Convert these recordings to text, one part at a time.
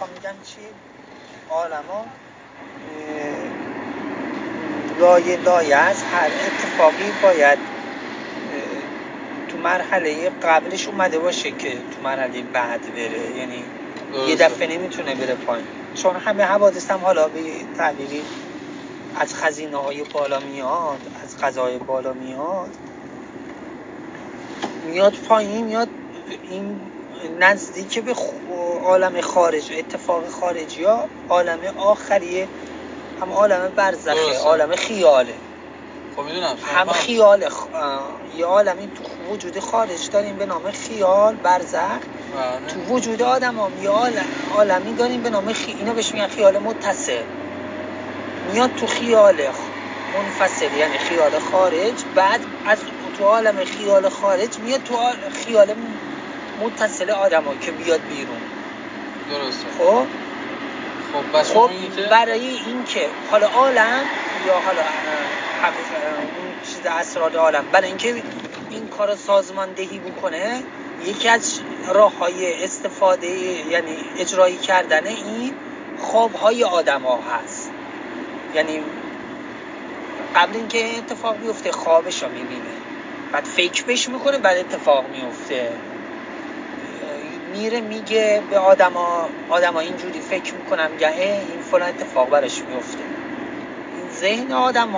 می‌خوام میگم چی؟ عالما لایه لایه از هر اتفاقی باید تو مرحله قبلش اومده باشه که تو مرحله بعد بره. یعنی یه دفعه نمی‌تونه بره پایین. چون همه حوادث هم حالا به تعبیری از خزینه های بالا میاد از غذای بالا میاد. میاد پایین میاد این نزدیک به عالم خارج اتفاق خارجی ها عالم آخریه. هم عالم برزخه عالم خیاله. خب می‌دونم هم خیال خ... یه عالمی تو وجود خارج داریم به نام خیال برزخ. بله. تو وجود آدم هم یه عالم... عالمی داریم به نام خی... اینو بهش میگن خیال متصل. میاد تو خیال منفصل یعنی خیال خارج. بعد از تو عالم خیال خارج میاد تو خیال متصل آدم ها که بیاد بیرون. درسته. خب؟ خب, خب برای اینکه حالا عالم یا حالا اون چیز اسرار عالم برای اینکه این کار سازماندهی بکنه یکی از راه های استفاده یعنی اجرایی کردن این خواب های آدم ها هست. یعنی قبل اینکه اتفاق بیفته خوابش رو می‌بینه. بعد فکر بش می‌کنه بعد اتفاق میفته میره میگه به آدما آدما اینجوری فکر می‌کنم گه این فلان اتفاق براش میفته ذهن آدم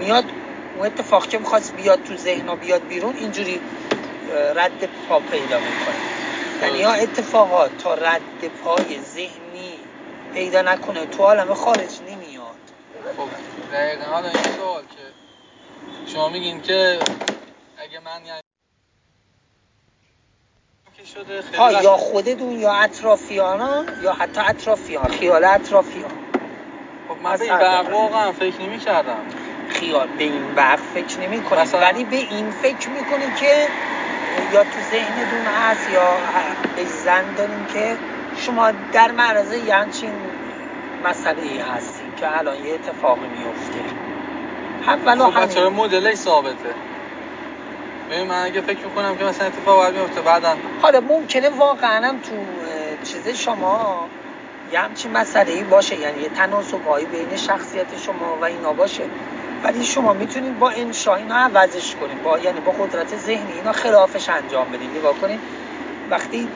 میاد اون اتفاق که می‌خواست بیاد تو ذهن بیاد بیرون اینجوری رد پا پیدا می‌کنه. یعنی ها اتفاقات تا رد پای ذهنی پیدا نکنه تو عالم خارج نمیاد. خب دقیقا حالا این سوال که شما میگین که اگه من یعنی ها یا خودتون یا اطرافیان یا حتی اطرافیان. خیال اطرافیان. خب من به این واقعا فکر نمی کردم خیال به این فکر نمی کنید ولی به این فکر می کنید که یا تو ذهنتون هست یا به زن داریم که شما در معرض یه همچین مسئله ای هستیم که الان یه اتفاقی میفته هم ولو خب همین مدلش ثابته. ببین من اگه فکر می‌کنم که مثلا اتفاق باید میفته بعدا. حالا ممکنه واقعا هم تو چیز شما یه همچین مسئله ای باشه یعنی یه تناسب هایی بین شخصیت شما و اینا باشه. ولی شما می‌تونید با انشا اینا عوضش کنید با یعنی با قدرت ذهنی اینا خلافش انجام بدید. نگاه کنید وقتی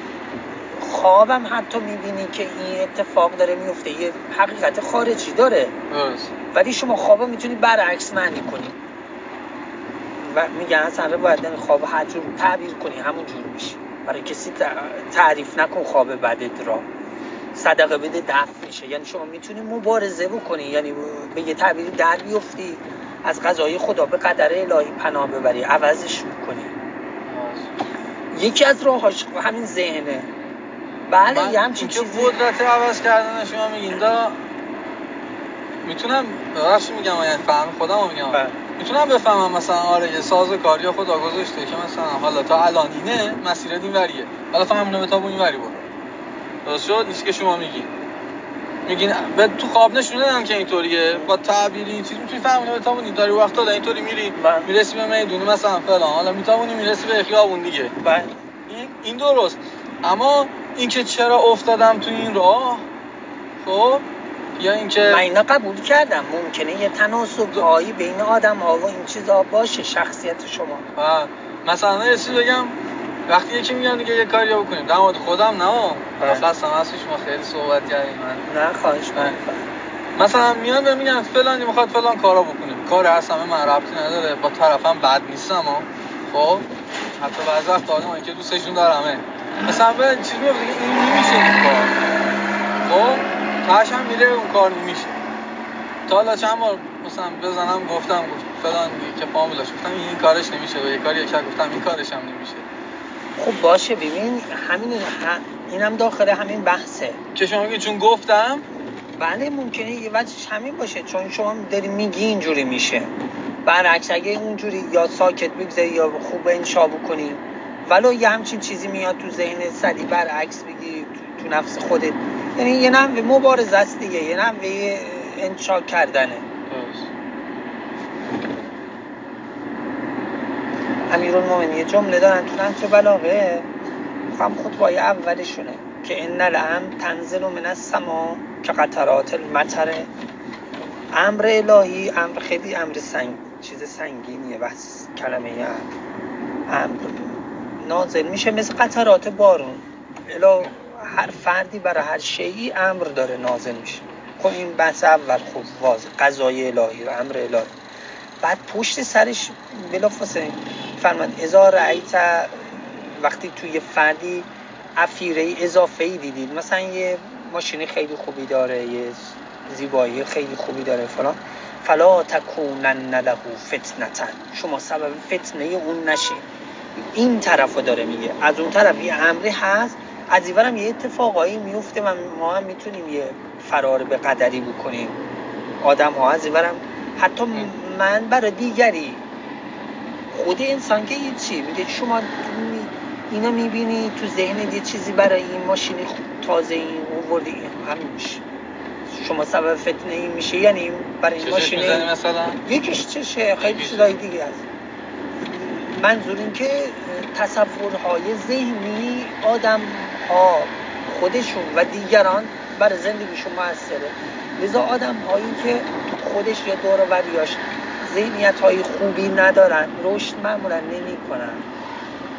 خوابم حتی می‌بینی که این اتفاق داره میفته یه حقیقت خارجی داره. ولی شما خوابم می‌تونید برعکس معنی کنید. و میگن اصلا باید این خواب هر جور تعبیر کنی همون جور میشه برای کسی تعریف نکن خواب بدت را. صدقه بده دفع میشه. یعنی شما می‌تونی مبارزه بکنی. یعنی به یه تعبیری در بیفتی. از غذای خدا به قدر الهی پناه ببری. عوضش کنی یکی از راهاش همین ذهنه. بله یه همچین چیزی قدرت عوض کردن شما میگین. دا می‌تونم راست میگم یعنی فهم خودم میگم. بله. می‌تونم بفهمم مثلا آره یه ساز کاری خدا گذاشته که مثلا حالا تا الان اینه مسیر این وریه. حالا فهمونه به تا این وری برو. درست شد؟ نیست که شما میگین میگین به تو خواب نشونه که اینطوریه. با تعبیری چیز می‌تونی فهمونه به تا این داری وقت داره اینطوری میری. بله. می‌رسی به می‌دونی مثلا فلان. حالا می‌تونی می‌رسی به خیابون دیگه. بله. این درست. اما اینکه چرا افتادم تو این راه؟ خب؟ یا اینکه من اینا قبول کردم. ممکنه یه تناسب هایی بین آدم ها و این چیزا باشه شخصیت شما. ها مثلا یه چیز بگم. وقتی یکی میگم دیگه یه کاری بکنیم. در مورد خودم نه؟ خواستم هستش. ما خیلی صحبت کردیم. من نه خواهش مثلا میان به میگن فلانی می‌خواد فلان کارا بکنه. کار اصلا من ربطی نداره. با طرفم بد نیستم ها خب؟ حتی بعضی وقت آدمایی که دوستشون دارمه. مثلا به چیز میگه این نمیشه این کار. خب؟ هم میره اون کار نمیشه تا حالا چند بار مثلا بزنم گفتم گفت فلان که فامیلاش گفتم این کارش نمیشه و یه کاری یک گفتم این کارش هم نمیشه. خب باشه ببین همین اینم داخل همین بحثه. که شما چون گفتم؟ بله ممکنه یه وجهش همین باشه چون شما داری میگی اینجوری میشه. برعکس اگه اونجوری یا ساکت بگذاری یا خوب انشا بکنی ولو یه همچین چیزی میاد تو ذهن سری برعکس بگی تو, تو نفس خودت. یعنی یه نحوه مبارزه است دیگه یه نحوه انشا کردنه. امیر المومنی یه جمله دارن تو نهج بلاغه. خود خطبای اولشونه که ان الام تنزل من السما که قطرات المطر. امر الهی امر خیلی امر سنگ چیز سنگینیه بس کلمه امر. نازل میشه مثل قطرات بارون. الا هر فردی برای هر شیعی امر داره نازل میشه. خب این بحث اول خوب واضح. قضای الهی و امر الهی. بعد پشت سرش بلافاصله فرمان ازا رأیت وقتی توی فردی افیره اضافه ای دیدید مثلا یه ماشینی خیلی خوبی داره یه زیبایی خیلی خوبی داره فلان. فلا تکونن له فتنتن شما سبب فتنه اون نشید این طرفو داره میگه. از اون طرف یه امری هست از هم یه اتفاقایی میفته و ما هم می‌تونیم یه فرار به قدری بکنیم. آدم ها از هم حتی من برای دیگری خود انسان که یه چی؟ میگه شما اینا می‌بینی تو ذهن یه چیزی برای این ماشین تازه این اووردی همین میشه. شما سبب فتنه این میشه یعنی برای این ماشین مثلا؟ یکیش چشه خیلی چیزای دیگه هست. منظور این که تصورهای ذهنی آدم ها خودشون و دیگران برای زندگیشون موثره لذا آدم هایی که خودش یا دور وریاش ذهنیت های خوبی ندارن رشد معمولا نمی کنن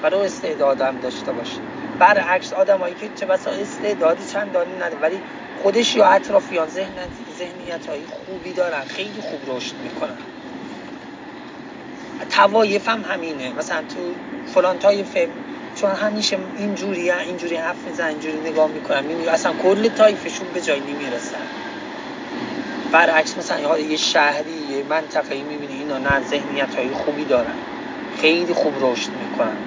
برای استعدادم داشته باشه برعکس آدمایی که چه بسا استعدادی چندانی نداره ولی خودش یا اطرافیان ذهنیت های خوبی دارن خیلی خوب رشد می‌کنن. توایف هم همینه. مثلا تو فلان تایفه چون همیشه اینجوری اینجوری حرف میزن اینجوری نگاه می‌کنن می‌بینی اصلا کل تایفشون به جایی نمی‌رسن برعکس مثلا یه شهری یه منطقه می‌بینی اینا نه ذهنیت های خوبی دارن. خیلی خوب رشد می‌کنن.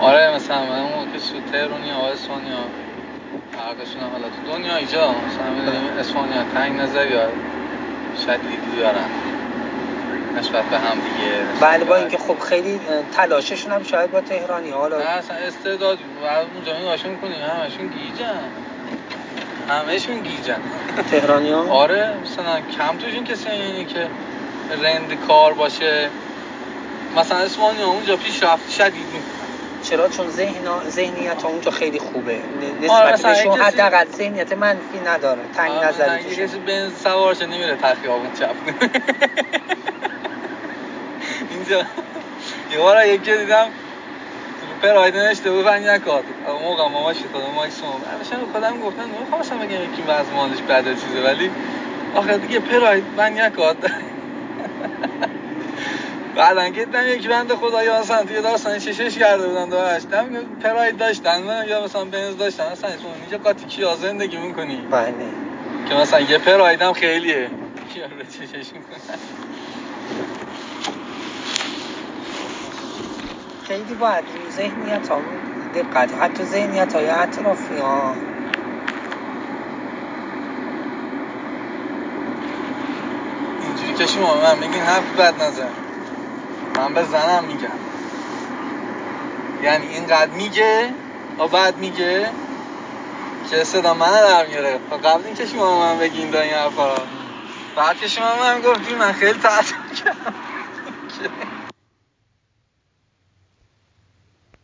آره مثلا من اون که سو تهرونی ها اسفانیا فرقشون حالا تو دنیا ایجا مثلا. اسفانیا تنگ نظری ها شدیدی دارن. نسبت به هم دیگه بله با اینکه خب خیلی تلاششون هم شاید با تهرانی. حالا اصلا استعداد اونجا نگاهشون کنی همشون گیجن. همشون گیجن. تهرانی ها؟ آره مثلا کم توشون کسی یعنی که رند کار باشه. مثلا اسمانی اونجا پیش رفت شدید چرا؟ چون ذهن ذهنیت اونجا خیلی خوبه. نسبت آره بهشون حداقل ذهنیت منفی نداره تنگ آره نظری کسی بنز سوارش نمیره تخیابون چپ. اینجا. یه بار یکی دیدم پراید نشته بود فن نکات موقع ماما شد ماکسیموم همیشه خودم گفتم نمی‌خواستم بگم یکی وضع مالش بده چیزه ولی آخه دیگه پراید من نکات بعد که دیدم یک بند خدا مثلا توی داستان چشش کرده بودن داشت دم پراید داشتن یا مثلا بنز داشتن اصلا اینجا قاطی کیا زندگی می‌کنی؟ بله. که مثلا یه پرایدم خیلیه. کیا رو چشش می‌کنن خیلی باید رو ذهنیت ها دقت حتی ذهنیت های اطرافی ها. اینجوری که شما من میگین حرف بد نزن. من به زنم میگم. یعنی اینقدر میگه و بعد میگه که صدا من در میاره. قبل این که شما من بگین دا این حرفا بعد که شما من گفتی من خیلی تحصیل کردم.